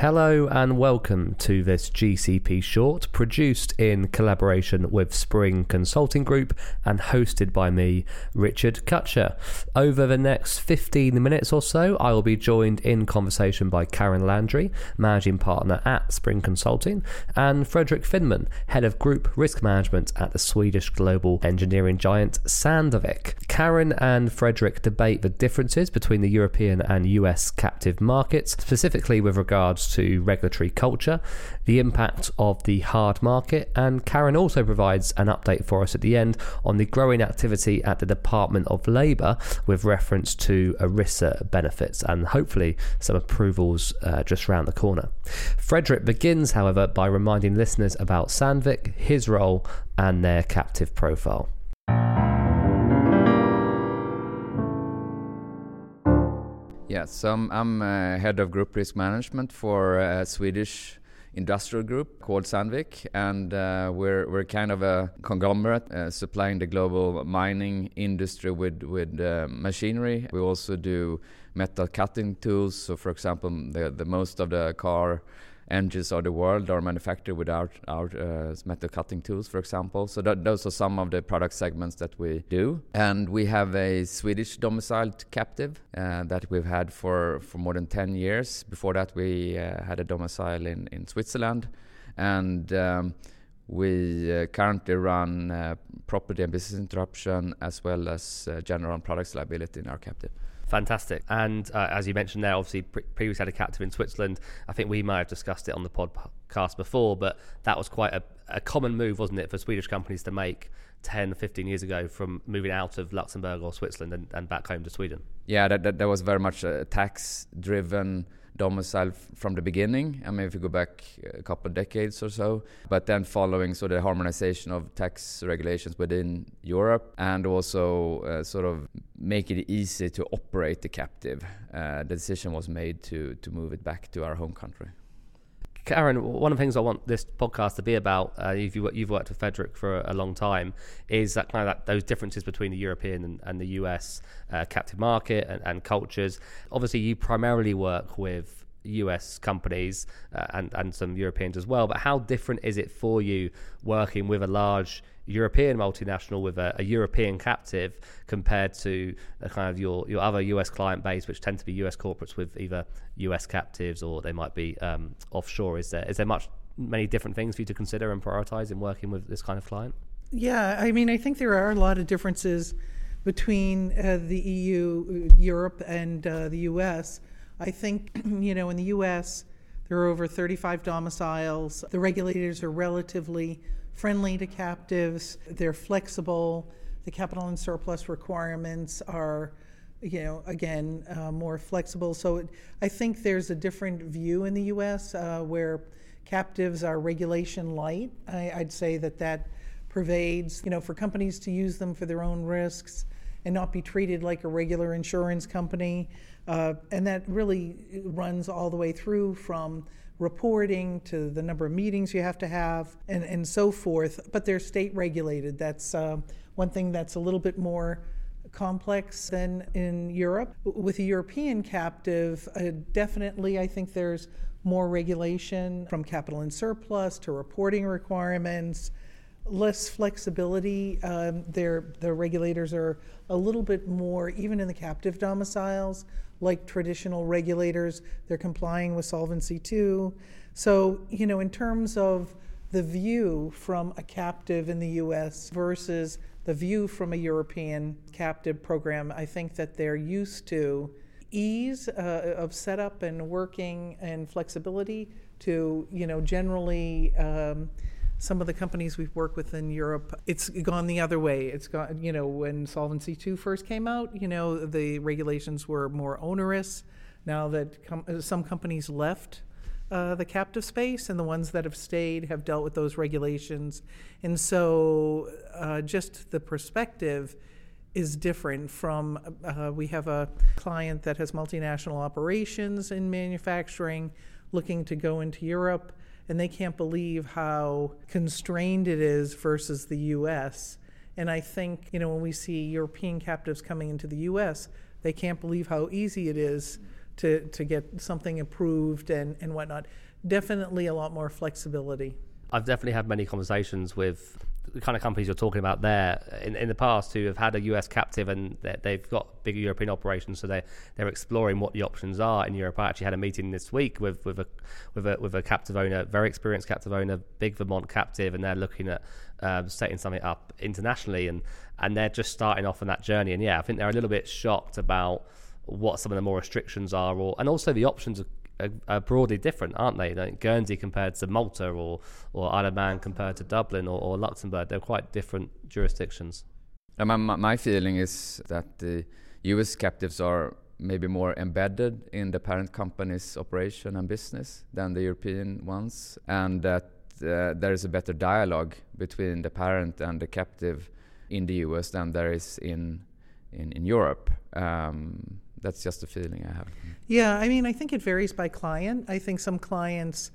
Hello and welcome to this GCP short, produced in collaboration with Spring Consulting Group and hosted by me, Richard Cutcher. Over the next 15 minutes or so, I will be joined in conversation by Karen Landry, managing partner at Spring Consulting, and Frederick Finman, head of group risk management at the Swedish global engineering giant Sandvik. Karen and Frederick debate the differences between the European and US captive markets, specifically with regards to regulatory culture, the impact of the hard market, and Karen also provides an update for us at the end on the growing activity at the Department of Labour with reference to ERISA benefits and hopefully some approvals uh, just round the corner. Frederick begins, however, by reminding listeners about Sandvik, his role, and their captive profile. Yes, so I'm, uh, head of group risk management for a Swedish industrial group called Sandvik, and uh, we're we're kind of a conglomerate uh, supplying the global mining industry with with uh, machinery. We also do metal cutting tools. So, for example, the the most of the car engines of the world are manufactured with our, our uh, metal cutting tools, for example. So that, those are some of the product segments that we do. And we have a Swedish domiciled captive uh, that we've had for, for more than 10 years. Before that, we uh, had a domicile in, in Switzerland. And um, we uh, currently run uh, property and business interruption as well as uh, general products liability in our captive. Fantastic. And uh, as you mentioned there, obviously pre- previously had a captive in Switzerland. I think we might have discussed it on the podcast before, but that was quite a, a common move, wasn't it, for Swedish companies to make 10, 15 years ago from moving out of Luxembourg or Switzerland and, and back home to Sweden? Yeah, that, that, that was very much a tax driven domicile from the beginning. I mean, if you go back a couple of decades or so, but then following sort of harmonization of tax regulations within Europe and also uh, sort of make it easy to operate the captive, uh, the decision was made to to move it back to our home country. Karen, one of the things I want this podcast to be about, uh, you've, you've worked with Frederick for a, long time, is that kind of that, those differences between the European and, and the US uh, captive market and, and, cultures. Obviously, you primarily work with US companies uh, and, and some Europeans as well, but how different is it for you working with a large European multinational with a, a, European captive compared to kind of your, your other US client base, which tend to be US corporates with either US captives or they might be um, offshore. Is there is there much many different things for you to consider and prioritize in working with this kind of client? Yeah, I mean, I think there are a lot of differences between uh, the EU, Europe, and uh, the US. I think, you know, in the US, there are over 35 domiciles. The regulators are relatively friendly to captives, they're flexible. The capital and surplus requirements are, you know, again, uh, more flexible. So it, I think there's a different view in the US uh, where captives are regulation light. I, I'd say that that pervades, you know, for companies to use them for their own risks and not be treated like a regular insurance company. Uh, and that really runs all the way through from reporting to the number of meetings you have to have and, and so forth. But they're state regulated. That's uh, one thing that's a little bit more complex than in Europe. With a European captive, uh, definitely I think there's more regulation from capital and surplus to reporting requirements, less flexibility. Um, the regulators are a little bit more, even in the captive domiciles, like traditional regulators. They're complying with Solvency II. So, you know, in terms of the view from a captive in the US versus the view from a European captive program, I think that they're used to ease uh, of setup and working and flexibility to, you know, generally. Um, some of the companies we've worked with in Europe, it's gone the other way. It's gone, you know, when Solvency II first came out, you know, the regulations were more onerous. Now that com- some companies left uh, the captive space, and the ones that have stayed have dealt with those regulations. And so, uh, just the perspective is different from uh, we have a client that has multinational operations in manufacturing looking to go into Europe and they can't believe how constrained it is versus the US. And I think, you know, when we see European captives coming into the US, they can't believe how easy it is to, to get something approved and, and whatnot. Definitely a lot more flexibility. I've definitely had many conversations with the kind of companies you're talking about there in, in the past who have had a US captive and they've got bigger European operations, so they they're exploring what the options are in Europe. I actually had a meeting this week with with a with a with a captive owner, very experienced captive owner, big Vermont captive, and they're looking at um, setting something up internationally, and and they're just starting off on that journey. And yeah, I think they're a little bit shocked about what some of the more restrictions are, or and also the options are, are, broadly different, aren't they? Like Guernsey compared to Malta, or or Isle of Man compared to Dublin or, or Luxembourg, they're quite different jurisdictions. My, my feeling is that the U.S. captives are maybe more embedded in the parent company's operation and business than the European ones, and that uh, there is a better dialogue between the parent and the captive in the US than there is in in, in Europe. Um, that's just a feeling I have. Yeah, I mean, I think it varies by client. I think some clients,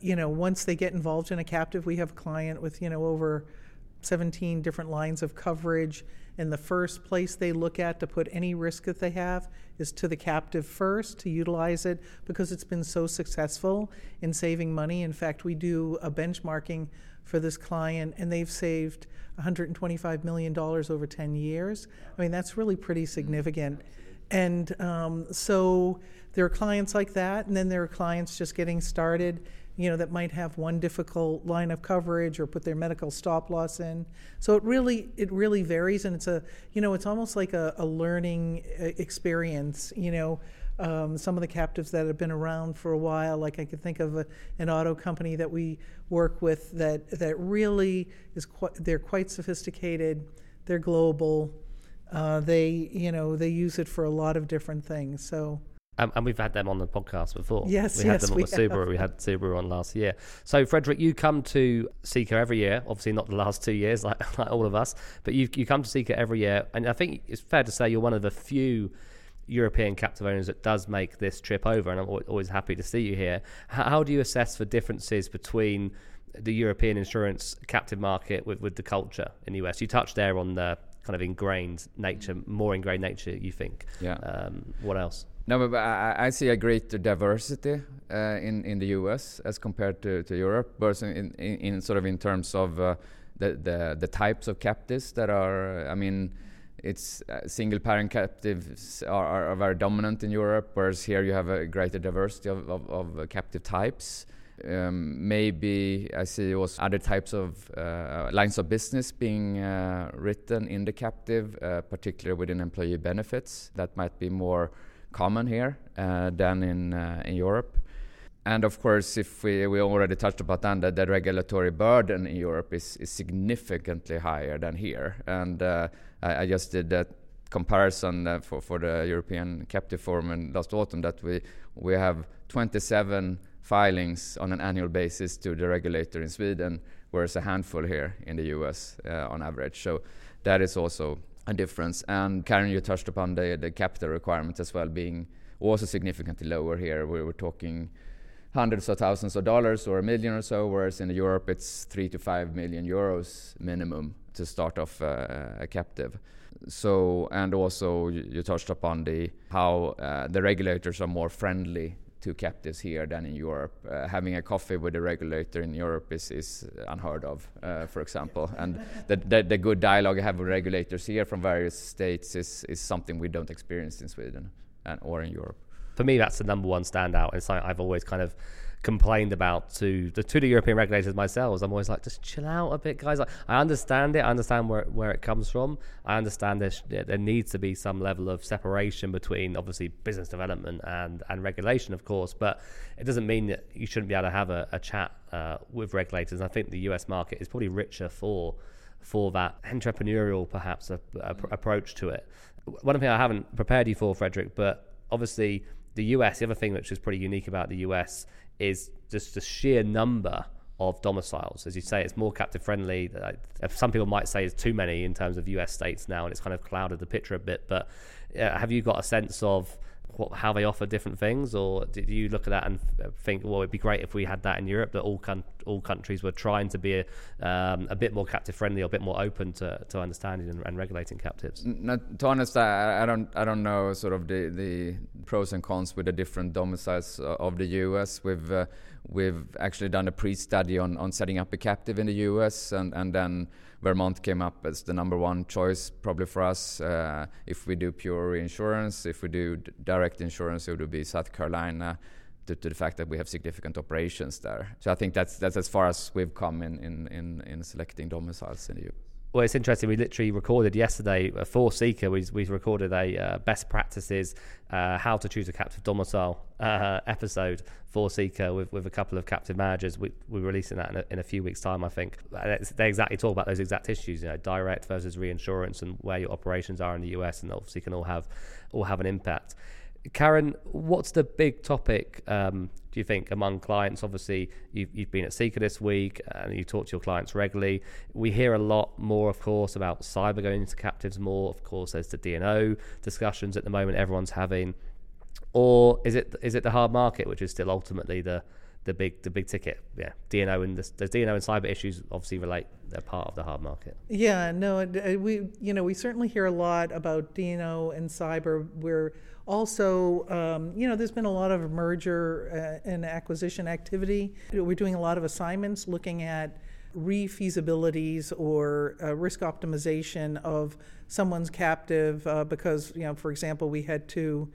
you know, once they get involved in a captive, we have a client with, you know, over 17 different lines of coverage. And the first place they look at to put any risk that they have is to the captive first to utilize it because it's been so successful in saving money. In fact, we do a benchmarking for this client and they've saved $125 million over 10 years. I mean, that's really pretty mm. significant. And um, so there are clients like that, and then there are clients just getting started, you know, that might have one difficult line of coverage or put their medical stop loss in. So it really, it really varies, and it's a, you know, it's almost like a, a learning uh, experience. You know, um, some of the captives that have been around for a while, like I could think of a, an auto company that we work with that that really is they're quite sophisticated, they're global uh, they, you know, they use it for a lot of different things. So. Um, and we've had them on the podcast before. Yes, we had them on the Subaru. We had Subaru on last year. So, Frederick, you come to CICA every year. Obviously, not the last two years, like, like all of us, but you you come to CICA every year, and I think it's fair to say you're one of the few European captive owners that does make this trip over, and I'm always happy to see you here. How, how do you assess the differences between the European insurance captive market with, with the culture in the US? You touched there on the kind of ingrained nature, more ingrained nature. You think? Yeah. Um, what else? No, but I, I, see a greater diversity uh, in in the U.S. as compared to, to Europe, both in, in, in sort of in terms of uh, the, the the types of captives that are. I mean, it's uh, single parent captives are, are, are, very dominant in Europe, whereas here you have a greater diversity of, of, of captive types. Um, maybe I see also other types of uh, lines of business being uh, written in the captive, uh, particularly within employee benefits. That might be more common here uh, than in uh, in Europe. And of course, if we, we already touched about that, the regulatory burden in Europe is, is significantly higher than here. And uh, I, I, just did that comparison for, for the European Captive Forum in last autumn that we, we have 27 filings on an annual basis to the regulator in Sweden, whereas a handful here in the US uh, on average. So that is also a difference. And Karen, you touched upon the, the capital requirement as well being also significantly lower here. We were talking hundreds of thousands of dollars or a million or so, whereas in Europe it's three to five million euros minimum to start off uh, a captive. So, and also you, you touched upon the how uh, the regulators are more friendly to captives here than in Europe. Uh, having a coffee with a regulator in Europe is, is unheard of, uh, for example. And the, the, the, good dialogue I have with regulators here from various states is, is something we don't experience in Sweden and, or in Europe. For me, that's the number one standout. It's like I've always kind of complained about to the to the European regulators myself. I'm always like, just chill out a bit, guys. Like, I understand it. I understand where where it comes from. I understand there there needs to be some level of separation between obviously business development and and regulation, of course. But it doesn't mean that you shouldn't be able to have a, a chat uh, with regulators. I think the US market is probably richer for for that entrepreneurial perhaps a, a, approach to it. One thing I haven't prepared you for, Frederick, but obviously the US, the other thing which is pretty unique about the US is just the sheer number of domiciles. As you say, it's more captive friendly. Some people might say it's too many in terms of US states now, and it's kind of clouded the picture a bit. But uh, have you got a sense of what, how they offer different things, or did you look at that and think, well, it'd be great if we had that in Europe, that all con- all countries were trying to be a, um, a bit more captive friendly, or a bit more open to, to understanding and, and regulating captives? No, to honest, I, I, don't I don't know sort of the, the pros and cons with the different domiciles uh, of the US. We've uh, we've actually done a pre-study on, on setting up a captive in the US, and, and then Vermont came up as the number one choice probably for us. Uh, if we do pure reinsurance, if we do direct insurance, it would be South Carolina due to the fact that we have significant operations there. So I think that's that's as far as we've come in in, in, in selecting domiciles in the US. Well, it's interesting. We literally recorded yesterday uh, for CICA. We we recorded a uh, best practices uh, how to choose a captive domicile uh, episode for CICA with, with a couple of captive managers. We we're releasing that in a, in a few weeks' time, I think. They exactly talk about those exact issues. You know, direct versus reinsurance and where your operations are in the US, and obviously can all have all have an impact. Karen, what's the big topic, um, do you think, among clients? Obviously, you've, you've been at CICA this week and you talk to your clients regularly. We hear a lot more, of course, about cyber going into captives more. Of course, there's the D&O discussions at the moment everyone's having. Or is it is it the hard market, which is still ultimately the the big the big ticket. Yeah, D&O and the, the D&O cyber issues obviously relate. They're part of the hard market. Yeah, no, we you know we certainly hear a lot about D&O and cyber. We're also, um, you know, there's been a lot of merger uh, and acquisition activity. We're doing a lot of assignments looking at re-feasibilities or uh, risk optimization of someone's captive uh, because, you know, for example, we had two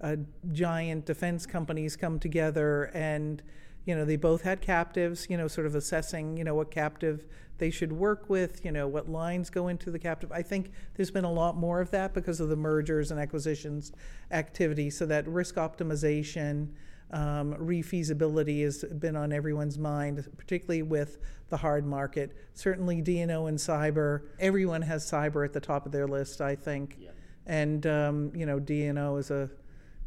uh, giant defense companies come together and you know they both had captives you know sort of assessing you know what captive they should work with you know what lines go into the captive i think there's been a lot more of that because of the mergers and acquisitions activity so that risk optimization um, refeasibility has been on everyone's mind, particularly with the hard market. Certainly, D&O and cyber. Everyone has cyber at the top of their list, I think. Yeah. And um, you know, D&O is a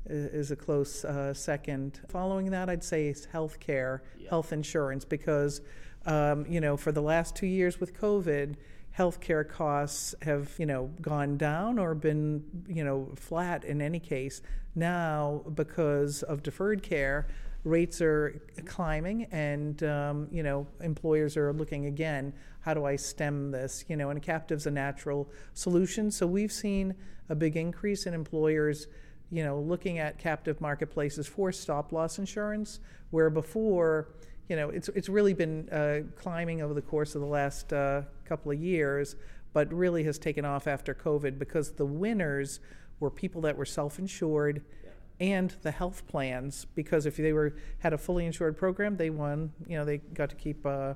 is a close uh, second. Following that, I'd say is healthcare, yeah. health insurance, because um, you know for the last two years with COVID, healthcare costs have you know gone down or been you know flat in any case. Now, because of deferred care, rates are climbing, and um, you know employers are looking again. How do I stem this? You know, and captive's a natural solution. So we've seen a big increase in employers you know, looking at captive marketplaces for stop loss insurance, where before, you know, it's it's really been uh, climbing over the course of the last uh, couple of years, but really has taken off after COVID because the winners were people that were self-insured and the health plans because if they were had a fully insured program, they won. You know, they got to keep uh,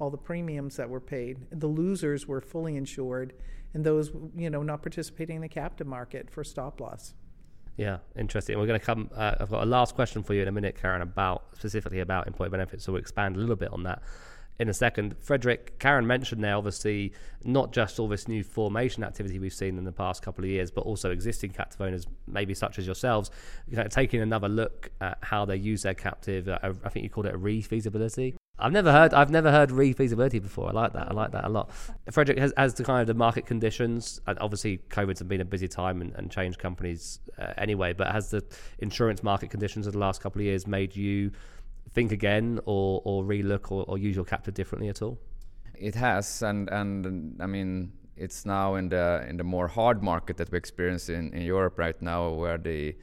all the premiums that were paid. The losers were fully insured, and those you know not participating in the captive market for stop loss. Yeah, interesting. We're going to come. Uh, I've got a last question for you in a minute, Karen, about specifically about employee benefits. So we'll expand a little bit on that in a second. Frederick, Karen mentioned there, obviously, not just all this new formation activity we've seen in the past couple of years, but also existing captive owners, maybe such as yourselves, you know, taking another look at how they use their captive. Uh, I think you called it a re-feasibility. I've never heard I've never heard re-feasibility before. I like that. I like that a lot. Frederick has, has the kind of the market conditions, and obviously COVID's been a busy time and, and changed companies uh, anyway. But has the insurance market conditions of the last couple of years made you think again, or or relook, or, or use your captive differently at all? It has, and and I mean it's now in the in the more hard market that we experience in, in Europe right now, where the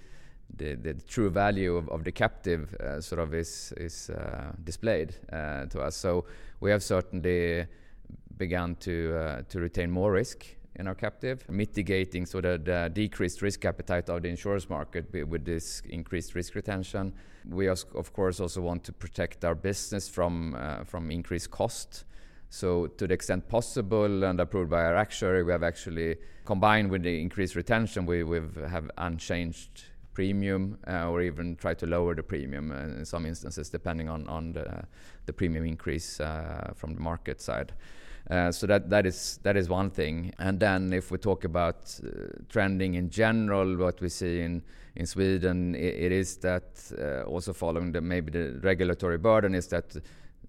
the, the true value of, of the captive uh, sort of is is uh, displayed uh, to us. So we have certainly begun to uh, to retain more risk in our captive, mitigating sort of the decreased risk appetite of the insurance market with this increased risk retention. We of course also want to protect our business from uh, from increased cost. So to the extent possible and approved by our actuary, we have actually combined with the increased retention, we we've have unchanged premium uh, or even try to lower the premium uh, in some instances, depending on, on the, the premium increase uh, from the market side. Uh, so that that is that is one thing. And then if we talk about uh, trending in general, what we see in in Sweden, it, it is that uh, also following the maybe the regulatory burden is that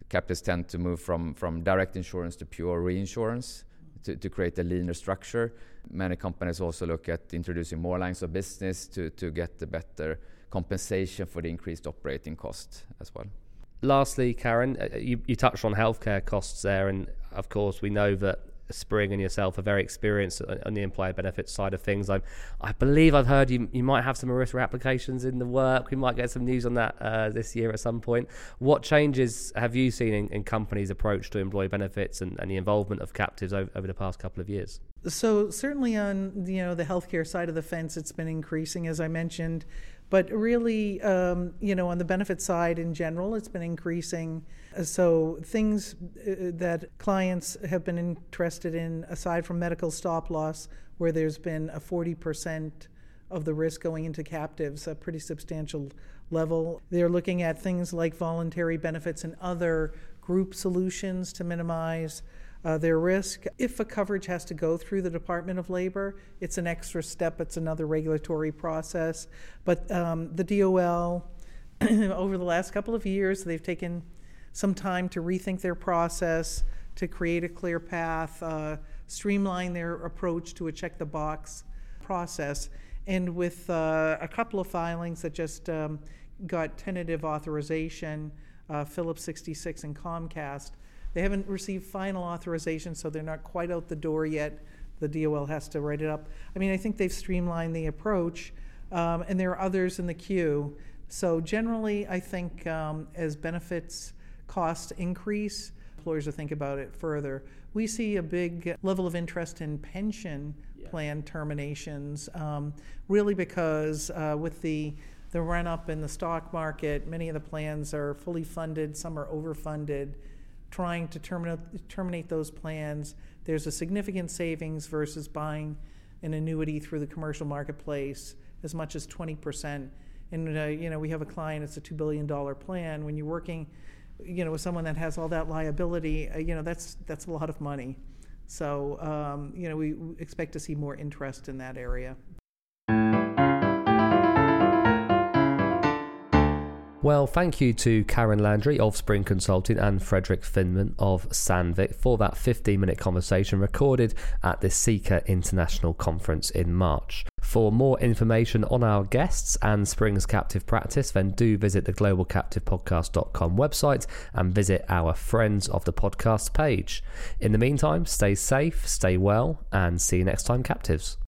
captives tend to move from from direct insurance to pure reinsurance to, to create a leaner structure. Many companies also look at introducing more lines of business to, to get the better compensation for the increased operating cost as well. Lastly, Karen, uh, you, you touched on healthcare costs there, and of course, we know that Spring and yourself are very experienced on the employer benefits side of things. I, I believe I've heard you, you might have some ERISA applications in the work. We might get some news on that uh, this year at some point. What changes have you seen in, in companies' approach to employee benefits and, and the involvement of captives over, over the past couple of years? So certainly on you know the healthcare side of the fence, it's been increasing, as I mentioned. But really, um, you know, on the benefit side in general, it's been increasing. So things uh, that clients have been interested in, aside from medical stop loss, where there's been a 40% of the risk going into captives, a pretty substantial level. They're looking at things like voluntary benefits and other group solutions to minimize uh, their risk. If a coverage has to go through the Department of Labor, it's an extra step, it's another regulatory process. But um, the DOL, over the last couple of years, they've taken some time to rethink their process, to create a clear path, uh, streamline their approach to a check the box process. And with uh, a couple of filings that just um, got tentative authorization, uh, Phillips 66 and Comcast, they haven't received final authorization, so they're not quite out the door yet. The DOL has to write it up. I mean, I think they've streamlined the approach, um, and there are others in the queue. So generally, I think um, as benefits costs increase, employers will think about it further. We see a big level of interest in pension yeah. plan terminations, um, really because uh, with the the run up in the stock market, many of the plans are fully funded, some are overfunded trying to terminate, terminate those plans, there's a significant savings versus buying an annuity through the commercial marketplace as much as 20%. And, uh, you know, we have a client, it's a $2 billion plan. When you're working, you know, with someone that has all that liability, uh, you know, that's, that's a lot of money. So, um, you know, we expect to see more interest in that area. Well, thank you to Karen Landry of Spring Consulting and Frederick Finman of Sandvik for that 15 minute conversation recorded at the CICA International Conference in March. For more information on our guests and Spring's captive practice, then do visit the globalcaptivepodcast.com website and visit our Friends of the Podcast page. In the meantime, stay safe, stay well, and see you next time, captives.